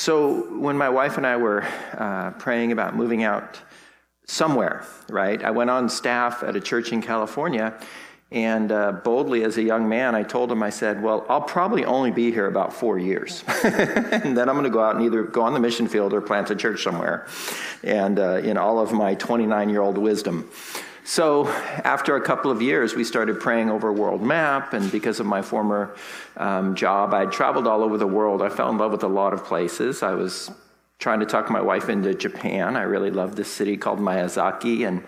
So when my wife and I were uh, praying about moving out somewhere, right, I went on staff at a church in California. And uh, boldly, as a young man, I told him, I said, Well, I'll probably only be here about four years. and then I'm going to go out and either go on the mission field or plant a church somewhere. And uh, in all of my 29 year old wisdom. So, after a couple of years, we started praying over World Map, and because of my former um, job, I'd traveled all over the world. I fell in love with a lot of places. I was trying to talk my wife into Japan. I really loved this city called Miyazaki, and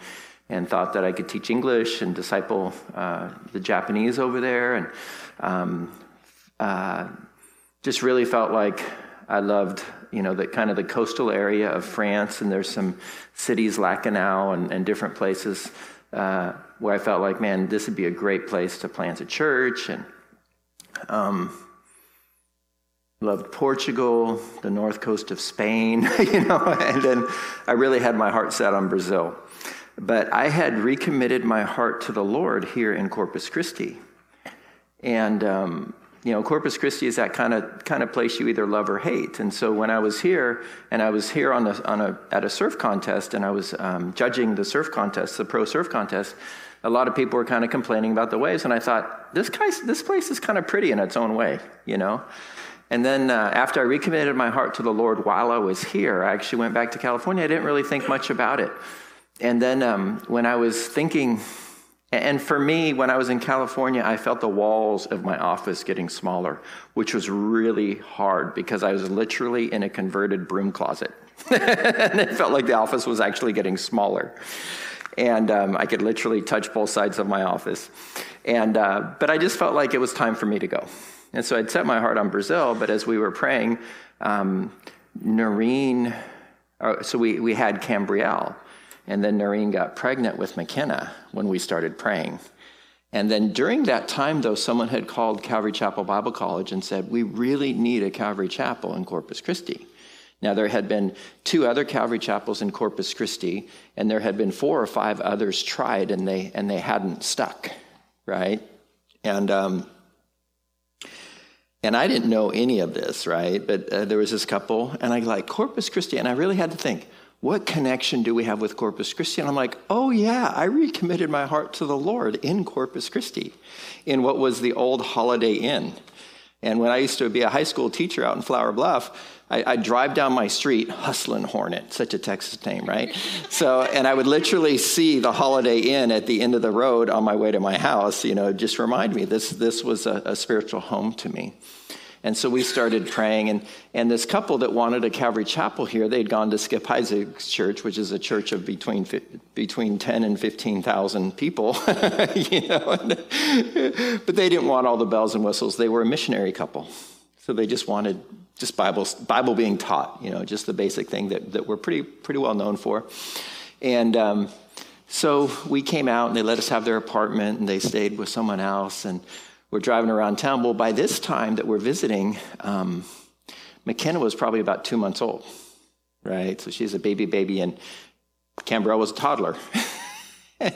and thought that I could teach English and disciple uh, the Japanese over there, and um, uh, just really felt like I loved you know, the kind of the coastal area of France, and there's some cities, Lacanau and, and different places uh, where I felt like, man, this would be a great place to plant a church. And um, loved Portugal, the north coast of Spain, you know, and then I really had my heart set on Brazil. But I had recommitted my heart to the Lord here in Corpus Christi. And um, you know, Corpus Christi is that kind of kind of place you either love or hate. And so when I was here, and I was here on a, on a at a surf contest, and I was um, judging the surf contest, the pro surf contest, a lot of people were kind of complaining about the waves, and I thought this guy's, this place is kind of pretty in its own way, you know. And then uh, after I recommitted my heart to the Lord while I was here, I actually went back to California. I didn't really think much about it. And then um, when I was thinking and for me, when I was in California, I felt the walls of my office getting smaller, which was really hard because I was literally in a converted broom closet. and it felt like the office was actually getting smaller. And um, I could literally touch both sides of my office. And, uh, but I just felt like it was time for me to go. And so I'd set my heart on Brazil, but as we were praying, um, Noreen, uh, so we, we had Cambrielle. And then Noreen got pregnant with McKenna when we started praying. And then during that time, though, someone had called Calvary Chapel Bible College and said, We really need a Calvary Chapel in Corpus Christi. Now, there had been two other Calvary chapels in Corpus Christi, and there had been four or five others tried, and they, and they hadn't stuck, right? And, um, and I didn't know any of this, right? But uh, there was this couple, and I like Corpus Christi, and I really had to think, what connection do we have with Corpus Christi? And I'm like, oh, yeah, I recommitted my heart to the Lord in Corpus Christi, in what was the old Holiday Inn. And when I used to be a high school teacher out in Flour Bluff, I, would drive down my street, Hustlin' Hornet, such a Texas name, right? So, and I would literally see the Holiday Inn at the end of the road on my way to my house. You know, just remind me this this was a, a spiritual home to me. And so we started praying. And, and this couple that wanted a Calvary Chapel here, they'd gone to Skip Heitzig's church, which is a church of between, between 10 and 15,000 people. you know? but they didn't want all the bells and whistles. They were a missionary couple. So they just wanted just Bible, Bible being taught, you know, just the basic thing that, that we're pretty, pretty well known for. And um, so we came out and they let us have their apartment and they stayed with someone else. And we're driving around town. Well, by this time that we're visiting, um, McKenna was probably about two months old, right? So she's a baby baby, and Cambrell was a toddler.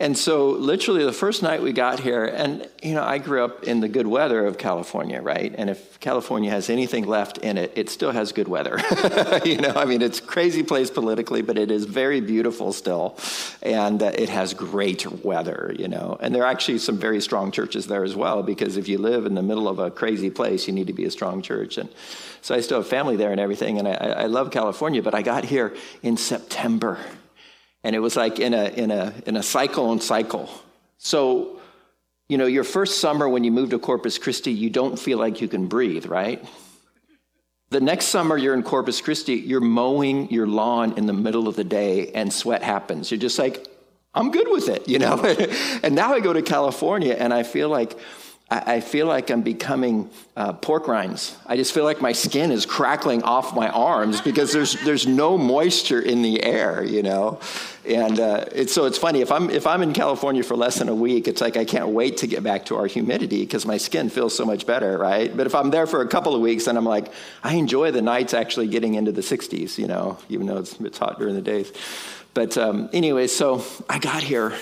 And so, literally, the first night we got here, and you know, I grew up in the good weather of California, right? And if California has anything left in it, it still has good weather. you know, I mean, it's crazy place politically, but it is very beautiful still, and uh, it has great weather, you know. And there are actually some very strong churches there as well, because if you live in the middle of a crazy place, you need to be a strong church. And so, I still have family there and everything, and I, I love California, but I got here in September and it was like in a in a in a cycle and cycle. So, you know, your first summer when you move to Corpus Christi, you don't feel like you can breathe, right? The next summer you're in Corpus Christi, you're mowing your lawn in the middle of the day and sweat happens. You're just like, I'm good with it, you know? and now I go to California and I feel like I, feel like I'm becoming uh, pork rinds. I just feel like my skin is crackling off my arms because there's there's no moisture in the air, you know. And uh, it's, so it's funny if I'm if I'm in California for less than a week, it's like I can't wait to get back to our humidity because my skin feels so much better, right? But if I'm there for a couple of weeks, then I'm like, I enjoy the nights actually getting into the 60s, you know, even though it's, it's hot during the days. But um, anyway, so I got here,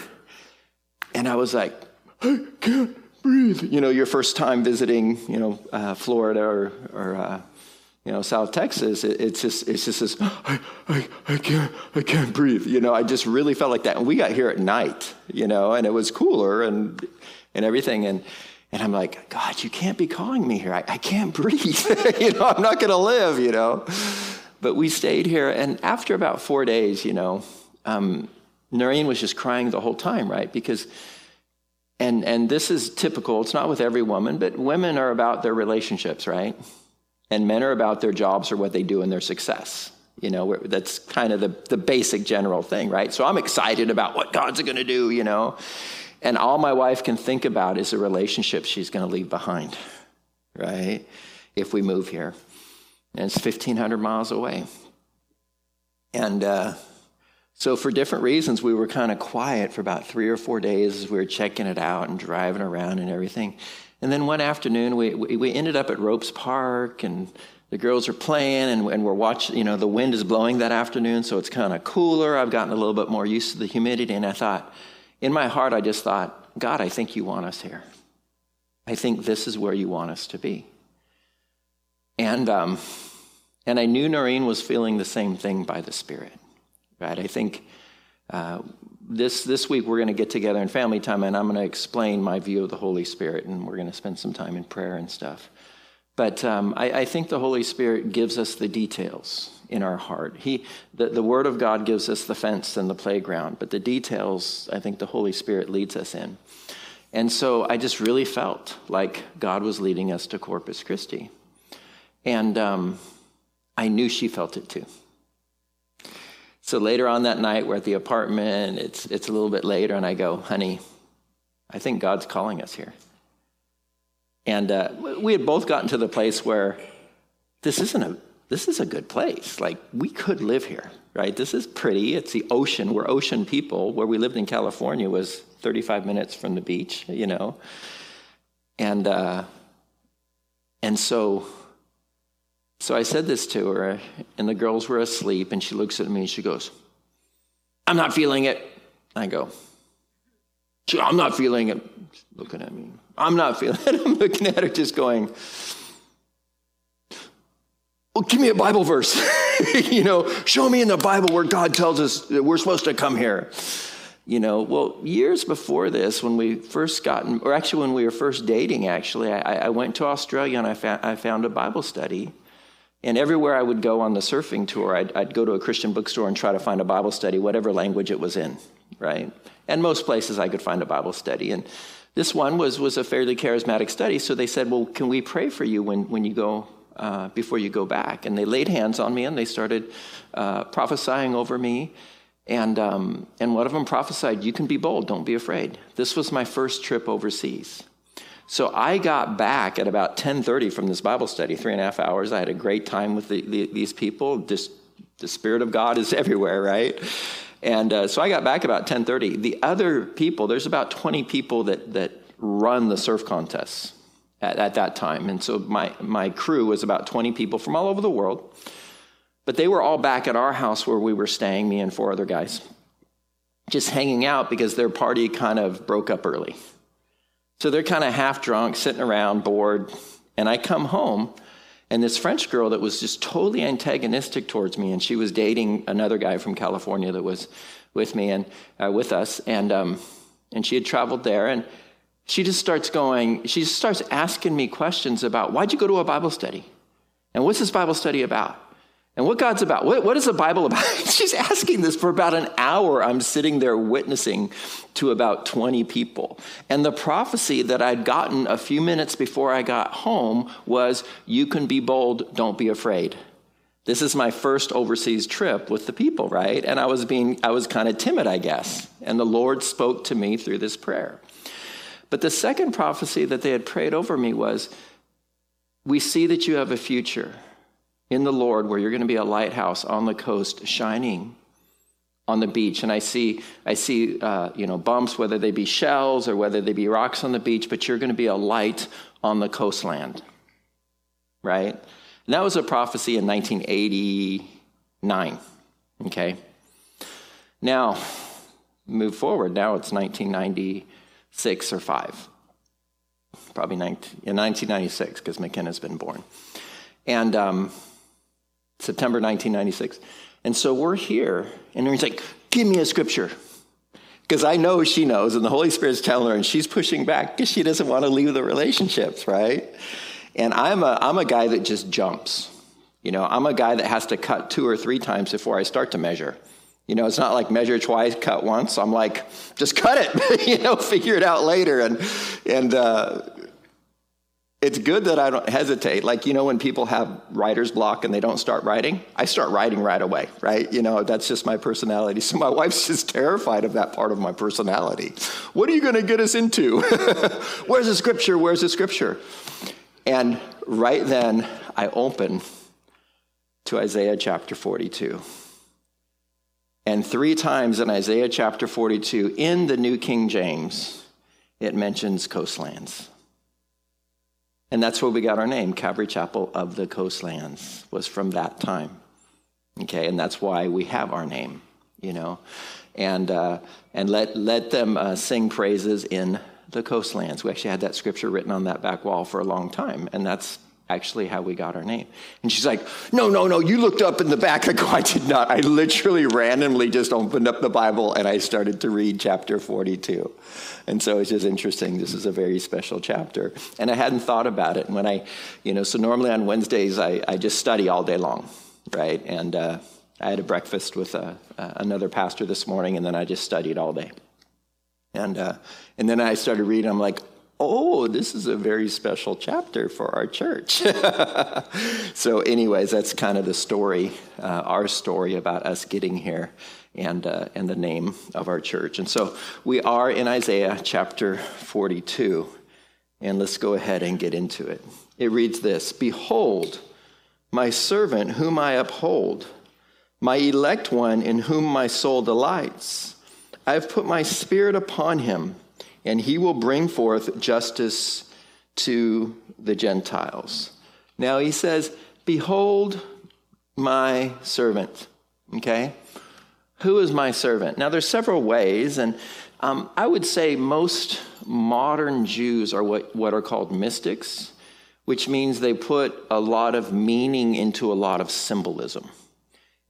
and I was like, I can't breathe. You know, your first time visiting, you know, uh, Florida or, or uh, you know, South Texas, it, it's just it's just this. I, I, I can't I can't breathe. You know, I just really felt like that. And we got here at night, you know, and it was cooler and and everything. And and I'm like, God, you can't be calling me here. I, I can't breathe. you know, I'm not going to live. You know, but we stayed here, and after about four days, you know, um, Noreen was just crying the whole time, right? Because and and this is typical. It's not with every woman, but women are about their relationships, right? and men are about their jobs or what they do and their success. You know, that's kind of the, the basic general thing, right? So I'm excited about what God's going to do, you know. And all my wife can think about is the relationship she's going to leave behind, right? If we move here. And it's 1,500 miles away. And uh, so, for different reasons, we were kind of quiet for about three or four days as we were checking it out and driving around and everything. And then one afternoon, we, we ended up at Ropes Park, and the girls are playing, and, and we're watching. You know, the wind is blowing that afternoon, so it's kind of cooler. I've gotten a little bit more used to the humidity, and I thought, in my heart, I just thought, God, I think you want us here. I think this is where you want us to be. And, um, and I knew Noreen was feeling the same thing by the Spirit, right? I think uh, this, this week we're going to get together in family time and I'm going to explain my view of the Holy Spirit and we're going to spend some time in prayer and stuff. But um, I, I, think the Holy Spirit gives us the details in our heart. He, the, the Word of God gives us the fence and the playground, but the details I think the Holy Spirit leads us in. And so I just really felt like God was leading us to Corpus Christi. And um, I knew she felt it too. So later on that night, we're at the apartment. It's, it's a little bit later, and I go, honey, I think God's calling us here. And uh, we had both gotten to the place where this isn't a this is a good place. Like we could live here, right? This is pretty. It's the ocean. We're ocean people. Where we lived in California was 35 minutes from the beach, you know. And uh, and so so I said this to her, and the girls were asleep, and she looks at me and she goes, I'm not feeling it. I go, I'm not feeling it. She's looking at me. I'm not feeling it. I'm looking at her, just going, Well, give me a Bible verse. you know, show me in the Bible where God tells us that we're supposed to come here. You know, well, years before this, when we first gotten, or actually when we were first dating, actually, I, I went to Australia and I, I found a Bible study and everywhere I would go on the surfing tour, I'd, I'd, go to a Christian bookstore and try to find a Bible study, whatever language it was in, right? And most places I could find a Bible study. And this one was, was a fairly charismatic study. So they said, Well, can we pray for you when, when you go, uh, before you go back? And they laid hands on me and they started uh, prophesying over me. And, um, and one of them prophesied, You can be bold, don't be afraid. This was my first trip overseas. So I got back at about 10:30 from this Bible study, three and a half hours. I had a great time with the, the, these people. Just the Spirit of God is everywhere, right? And uh, so I got back about 10:30. The other people, there's about 20 people that that run the surf contests at, at that time, and so my my crew was about 20 people from all over the world. But they were all back at our house where we were staying, me and four other guys, just hanging out because their party kind of broke up early. So they're kind of half drunk, sitting around, bored. And I come home, and this French girl that was just totally antagonistic towards me, and she was dating another guy from California that was with me and uh, with us, and um, and she had traveled there, and she just starts going, she just starts asking me questions about why'd you go to a Bible study, and what's this Bible study about, and what God's about. What, what is the Bible about? She's asking this for about an hour. I'm sitting there witnessing to about 20 people. And the prophecy that I'd gotten a few minutes before I got home was You can be bold, don't be afraid. This is my first overseas trip with the people, right? And I was being, I was kind of timid, I guess. And the Lord spoke to me through this prayer. But the second prophecy that they had prayed over me was, We see that you have a future in the Lord where you're going to be a lighthouse on the coast shining on the beach. And i see i see uh, you know bumps whether they be shells or whether they be rocks on the beach but you're going to be a light on the coastland right? And that was a prophecy in 1989 okay? Now move forward. Now it's 1996 or 5 probably 19, in 1996 because mckenna's been born. And um, September 1996. And so we're here, and he's like, Give me a scripture. Because I know she knows, and the Holy Spirit's telling her, and she's pushing back because she doesn't want to leave the relationships, right? And I'm a, I'm a guy that just jumps. You know, I'm a guy that has to cut two or three times before I start to measure. You know, it's not like measure twice, cut once. I'm like, just cut it, you know, figure it out later. And, and uh, it's good that I don't hesitate. Like, you know, when people have writer's block and they don't start writing, I start writing right away, right? You know, that's just my personality. So my wife's just terrified of that part of my personality. What are you going to get us into? Where's the scripture? Where's the scripture? And right then, I open to Isaiah chapter 42. And three times in Isaiah chapter 42, in the New King James, it mentions coastlands. And that's where we got our name, Calvary Chapel of the Coastlands, was from that time. Okay, and that's why we have our name, you know. And, uh, and let, let them uh, sing praises in the coastlands. We actually had that scripture written on that back wall for a long time, and that's actually how we got our name. And she's like, No, no, no, you looked up in the back. I go, I did not. I literally randomly just opened up the Bible and I started to read chapter 42. And so it's just interesting. This is a very special chapter. And I hadn't thought about it. And when I, you know, so normally on Wednesdays, I, I just study all day long, right? And uh, I had a breakfast with uh, uh, another pastor this morning, and then I just studied all day. And, uh, and then I started reading. I'm like, oh, this is a very special chapter for our church. so, anyways, that's kind of the story, uh, our story about us getting here and, uh, and the name of our church. And so we are in Isaiah chapter 42. And let's go ahead and get into it. It reads this Behold, my servant whom I uphold, my elect one in whom my soul delights. I have put my spirit upon him and he will bring forth justice to the Gentiles. Now he says, Behold my servant. Okay? Who is my servant? Now there's several ways, and um, I would say most modern Jews are what, what are called mystics, which means they put a lot of meaning into a lot of symbolism.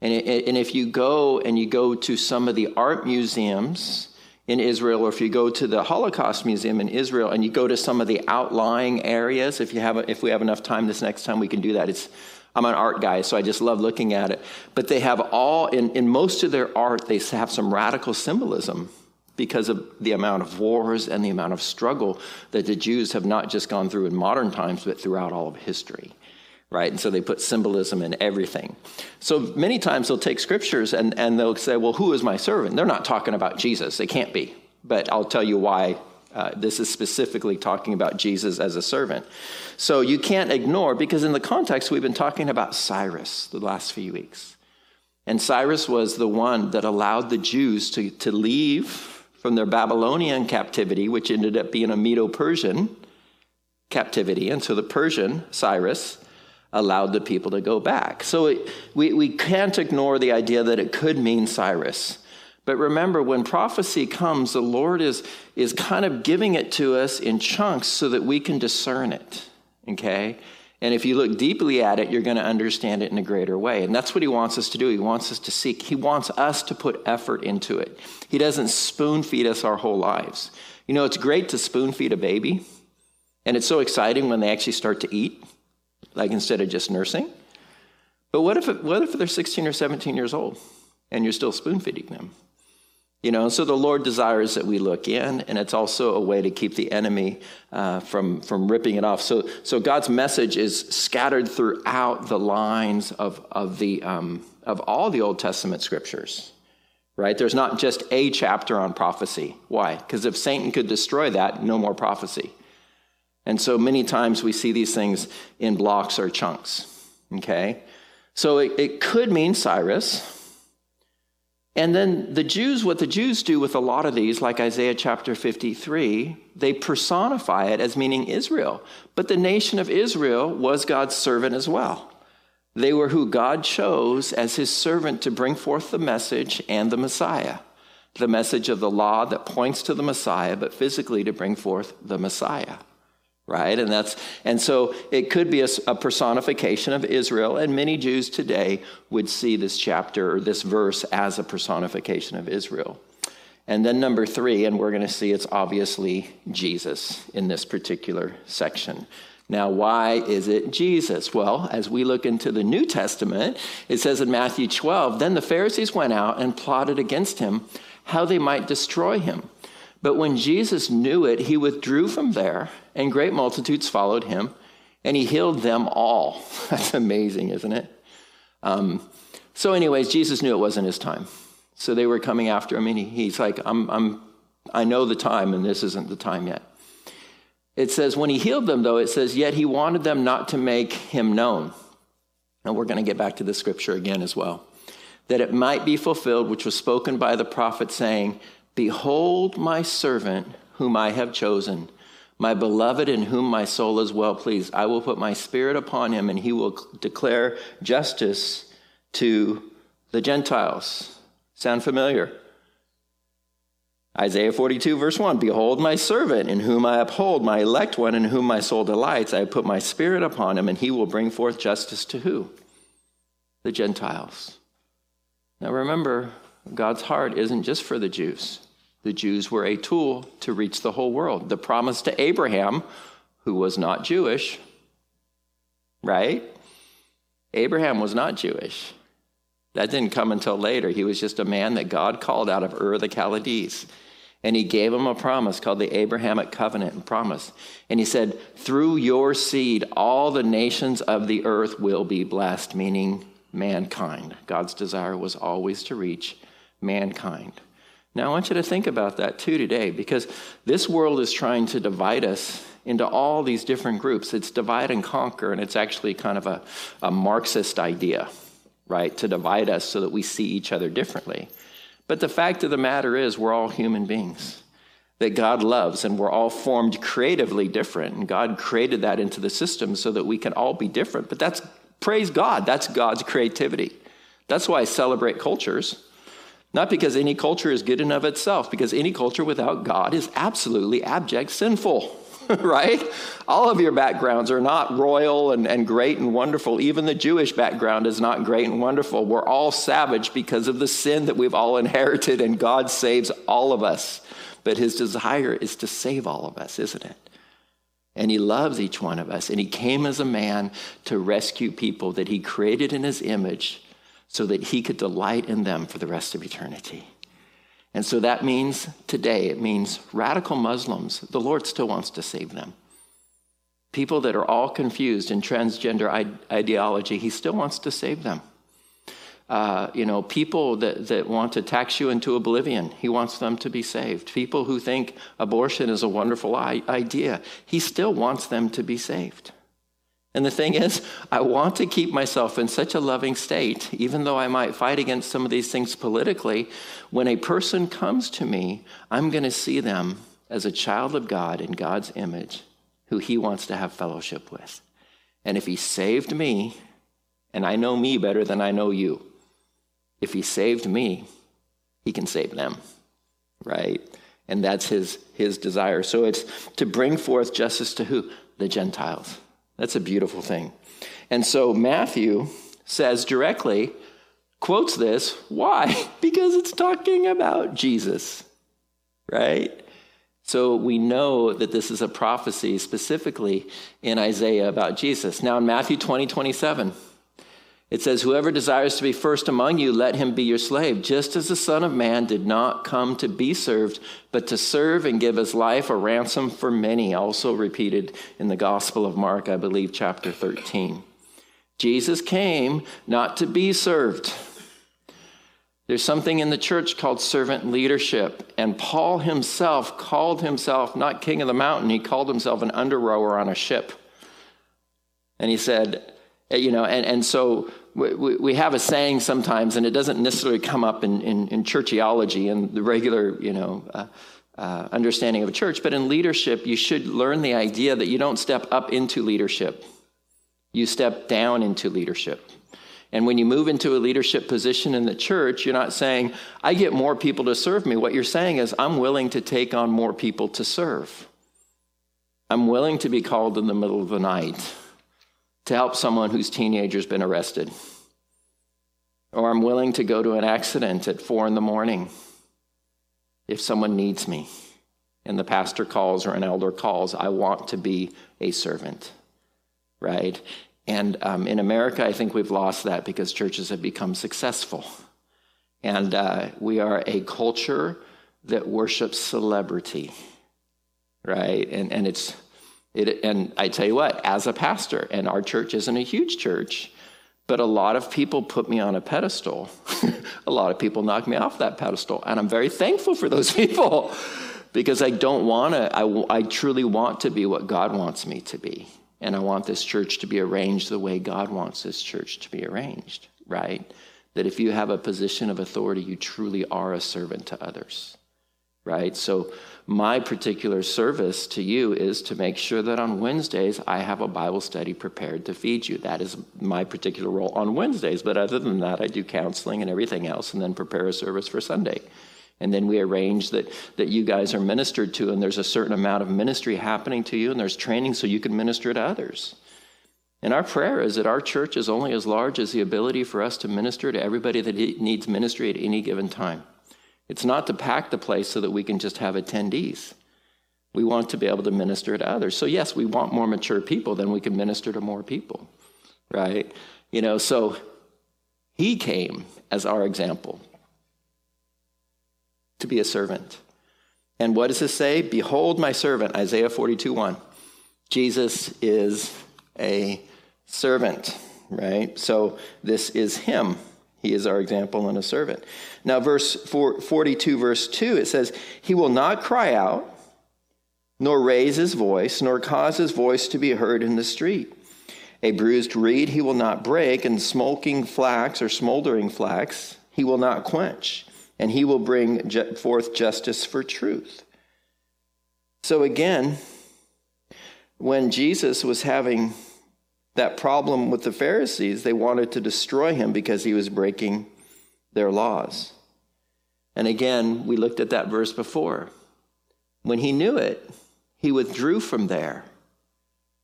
And, and if you go and you go to some of the art museums, in Israel, or if you go to the Holocaust Museum in Israel and you go to some of the outlying areas, if, you have, if we have enough time this next time, we can do that. It's, I'm an art guy, so I just love looking at it. But they have all, in, in most of their art, they have some radical symbolism because of the amount of wars and the amount of struggle that the Jews have not just gone through in modern times, but throughout all of history right? And so they put symbolism in everything. So many times they'll take scriptures and, and they'll say, well, who is my servant? They're not talking about Jesus. They can't be. But I'll tell you why uh, this is specifically talking about Jesus as a servant. So you can't ignore, because in the context, we've been talking about Cyrus the last few weeks. And Cyrus was the one that allowed the Jews to, to leave from their Babylonian captivity, which ended up being a Medo Persian captivity. And so the Persian, Cyrus, allowed the people to go back. So it, we, we can't ignore the idea that it could mean Cyrus. But remember, when prophecy comes, the Lord is, is kind of giving it to us in chunks so that we can discern it. Okay? And if you look deeply at it, you're going to understand it in a greater way. And that's what he wants us to do. He wants us to seek, he wants us to put effort into it. He doesn't spoon feed us our whole lives. You know, it's great to spoon feed a baby, and it's so exciting when they actually start to eat like instead of just nursing. But what if, what if they're 16 or 17 years old and you're still spoon feeding them? You know, so the Lord desires that we look in, and it's also a way to keep the enemy uh, from, from ripping it off. So, so God's message is scattered throughout the lines of, of, the, um, of all the Old Testament scriptures, right? There's not just a chapter on prophecy. Why? Because if Satan could destroy that, no more prophecy. And so many times we see these things in blocks or chunks. Okay? So it, it could mean Cyrus. And then the Jews, what the Jews do with a lot of these, like Isaiah chapter 53, they personify it as meaning Israel. But the nation of Israel was God's servant as well. They were who God chose as his servant to bring forth the message and the Messiah. The message of the law that points to the Messiah, but physically to bring forth the Messiah right? And that's and so it could be a, a, personification of Israel, and many Jews today would see this chapter or this verse as a personification of Israel. And then number three, and we're going to see it's obviously Jesus in this particular section. Now, why is it Jesus? Well, as we look into the New Testament, it says in Matthew 12, then the Pharisees went out and plotted against him how they might destroy him. But when Jesus knew it, he withdrew from there, and great multitudes followed him, and he healed them all. That's amazing, isn't it? Um, so, anyways, Jesus knew it wasn't his time. So they were coming after him, and he, he's like, I'm, I'm, I know the time, and this isn't the time yet. It says, when he healed them, though, it says, yet he wanted them not to make him known. And we're going to get back to the scripture again as well. That it might be fulfilled, which was spoken by the prophet, saying, Behold my servant whom I have chosen, my beloved in whom my soul is well pleased. I will put my spirit upon him, and he will declare justice to the Gentiles. Sound familiar? Isaiah 42, verse 1 Behold, my servant, in whom I uphold, my elect one, in whom my soul delights. I put my spirit upon him, and he will bring forth justice to who? The Gentiles. Now remember, God's heart isn't just for the Jews. The Jews were a tool to reach the whole world. The promise to Abraham, who was not Jewish, right? Abraham was not Jewish. That didn't come until later. He was just a man that God called out of Ur of the Chaldees. And he gave him a promise called the Abrahamic covenant and promise. And he said, Through your seed, all the nations of the earth will be blessed, meaning mankind. God's desire was always to reach mankind. Now, I want you to think about that too today, because this world is trying to divide us into all these different groups. It's divide and conquer, and it's actually kind of a, a Marxist idea, right? To divide us so that we see each other differently. But the fact of the matter is, we're all human beings that God loves, and we're all formed creatively different. And God created that into the system so that we can all be different. But that's, praise God, that's God's creativity. That's why I celebrate cultures. Not because any culture is good in of itself, because any culture without God is absolutely abject sinful. right? All of your backgrounds are not royal and, and great and wonderful. Even the Jewish background is not great and wonderful. We're all savage because of the sin that we've all inherited, and God saves all of us. But his desire is to save all of us, isn't it? And he loves each one of us. And he came as a man to rescue people that he created in his image so that he could delight in them for the rest of eternity. And so that means today, it means radical Muslims, the Lord still wants to save them. People that are all confused in transgender ideology, He still wants to save them. Uh, you know, people that, that want to tax you into oblivion, He wants them to be saved. People who think abortion is a wonderful idea, He still wants them to be saved. And the thing is, I want to keep myself in such a loving state, even though I might fight against some of these things politically. When a person comes to me, I'm going to see them as a child of God in God's image who he wants to have fellowship with. And if he saved me, and I know me better than I know you, if he saved me, he can save them, right? And that's his, his desire. So it's to bring forth justice to who? The Gentiles. That's a beautiful thing. And so Matthew says directly, quotes this. Why? Because it's talking about Jesus, right? So we know that this is a prophecy specifically in Isaiah about Jesus. Now in Matthew 20, 27, it says, Whoever desires to be first among you, let him be your slave, just as the Son of Man did not come to be served, but to serve and give his life a ransom for many. Also repeated in the Gospel of Mark, I believe, chapter 13. Jesus came not to be served. There's something in the church called servant leadership. And Paul himself called himself not king of the mountain, he called himself an under rower on a ship. And he said, you know, and, and so we, we have a saying sometimes, and it doesn't necessarily come up in, in, in churchiology and the regular, you know, uh, uh, understanding of a church, but in leadership, you should learn the idea that you don't step up into leadership, you step down into leadership. And when you move into a leadership position in the church, you're not saying, I get more people to serve me. What you're saying is, I'm willing to take on more people to serve. I'm willing to be called in the middle of the night to help someone whose teenager's been arrested. Or I'm willing to go to an accident at four in the morning if someone needs me and the pastor calls or an elder calls. I want to be a servant, right? And um, in America, I think we've lost that because churches have become successful. And uh, we are a culture that worships celebrity, right? And, and it's, it, and I tell you what, as a pastor, and our church isn't a huge church, but a lot of people put me on a pedestal. a lot of people knock me off that pedestal. And I'm very thankful for those people because I don't want to, I, I truly want to be what God wants me to be. And I want this church to be arranged the way God wants this church to be arranged, right? That if you have a position of authority, you truly are a servant to others, right? So, my particular service to you is to make sure that on Wednesdays I have a Bible study prepared to feed you. That is my particular role on Wednesdays. But other than that, I do counseling and everything else and then prepare a service for Sunday. And then we arrange that, that you guys are ministered to, and there's a certain amount of ministry happening to you, and there's training so you can minister to others. And our prayer is that our church is only as large as the ability for us to minister to everybody that needs ministry at any given time. It's not to pack the place so that we can just have attendees. We want to be able to minister to others. So, yes, we want more mature people, then we can minister to more people, right? You know, so he came as our example to be a servant. And what does this say? Behold my servant, Isaiah 42 1. Jesus is a servant, right? So this is him. He is our example and a servant. Now, verse 42, verse 2, it says, He will not cry out, nor raise his voice, nor cause his voice to be heard in the street. A bruised reed he will not break, and smoking flax or smoldering flax he will not quench and he will bring forth justice for truth. So again, when Jesus was having that problem with the Pharisees, they wanted to destroy him because he was breaking their laws. And again, we looked at that verse before. When he knew it, he withdrew from there,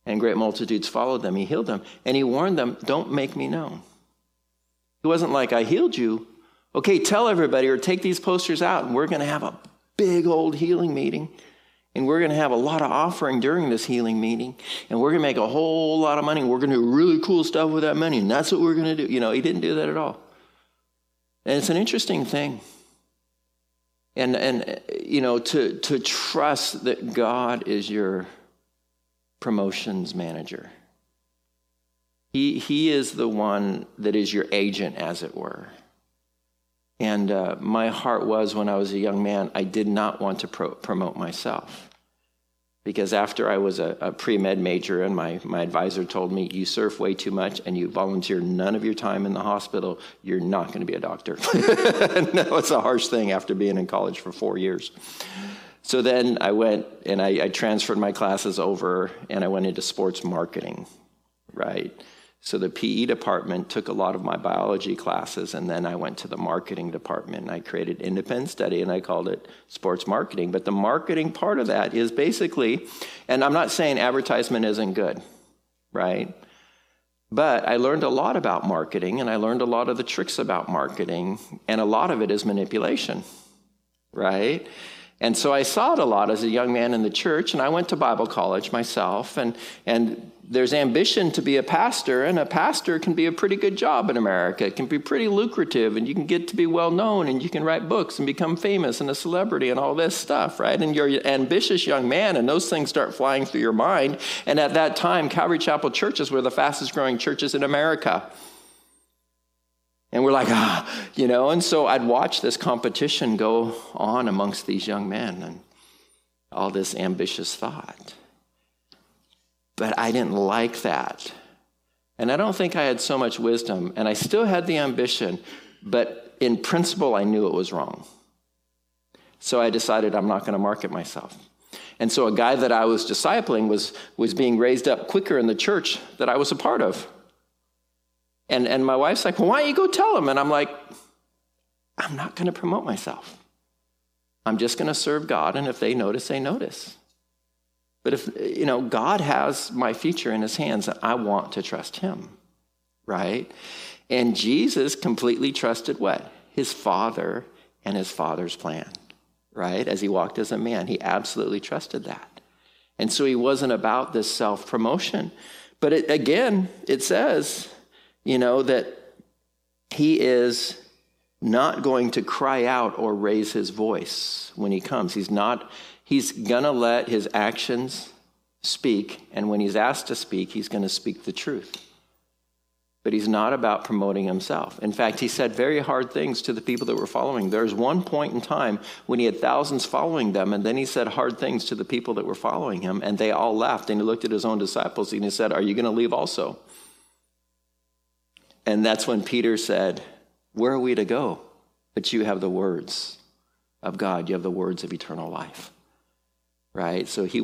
and great multitudes followed them. He healed them, and he warned them, Don't make me known. It wasn't like, I healed you, Okay, tell everybody or take these posters out, and we're going to have a big old healing meeting. And we're going to have a lot of offering during this healing meeting. And we're going to make a whole lot of money. We're going to do really cool stuff with that money. And that's what we're going to do. You know, he didn't do that at all. And it's an interesting thing. And, and you know, to, to trust that God is your promotions manager. He, he is the one that is your agent, as it were. And uh, my heart was when I was a young man, I did not want to pro- promote myself. Because after I was a, a pre med major, and my, my advisor told me, You surf way too much and you volunteer none of your time in the hospital, you're not going to be a doctor. no, it's a harsh thing after being in college for four years. So then I went and I, I transferred my classes over and I went into sports marketing, right? So the PE department took a lot of my biology classes, and then I went to the marketing department. And I created independent study, and I called it sports marketing. But the marketing part of that is basically, and I'm not saying advertisement isn't good, right? But I learned a lot about marketing, and I learned a lot of the tricks about marketing, and a lot of it is manipulation, right? And so I saw it a lot as a young man in the church, and I went to Bible college myself, and, and there's ambition to be a pastor, and a pastor can be a pretty good job in America. It can be pretty lucrative, and you can get to be well known, and you can write books and become famous and a celebrity and all this stuff, right? And you're an ambitious young man, and those things start flying through your mind. And at that time, Calvary Chapel churches were the fastest growing churches in America. And we're like, ah, you know, and so I'd watch this competition go on amongst these young men and all this ambitious thought. But I didn't like that. And I don't think I had so much wisdom, and I still had the ambition, but in principle, I knew it was wrong. So I decided I'm not going to market myself. And so a guy that I was discipling was, was being raised up quicker in the church that I was a part of. And, and my wife's like, well, why don't you go tell him? And I'm like, I'm not going to promote myself. I'm just going to serve God, and if they notice, they notice. But if, you know, God has my future in his hands, and I want to trust him, right? And Jesus completely trusted what? His Father and his Father's plan, right? As he walked as a man, he absolutely trusted that. And so he wasn't about this self promotion. But it, again, it says, you know, that he is not going to cry out or raise his voice when he comes. He's not, he's to let his actions speak. And when he's asked to speak, he's to speak the truth. But he's not about promoting himself. In fact, he said very hard things to the people that were following. There's one point in time when he had thousands following them, and then he said hard things to the people that were following him, and they all left. And he looked at his own disciples and he said, Are you to leave also? And that's when Peter said, Where are we to go? But you have the words of God, you have the words of eternal life. Right? So he was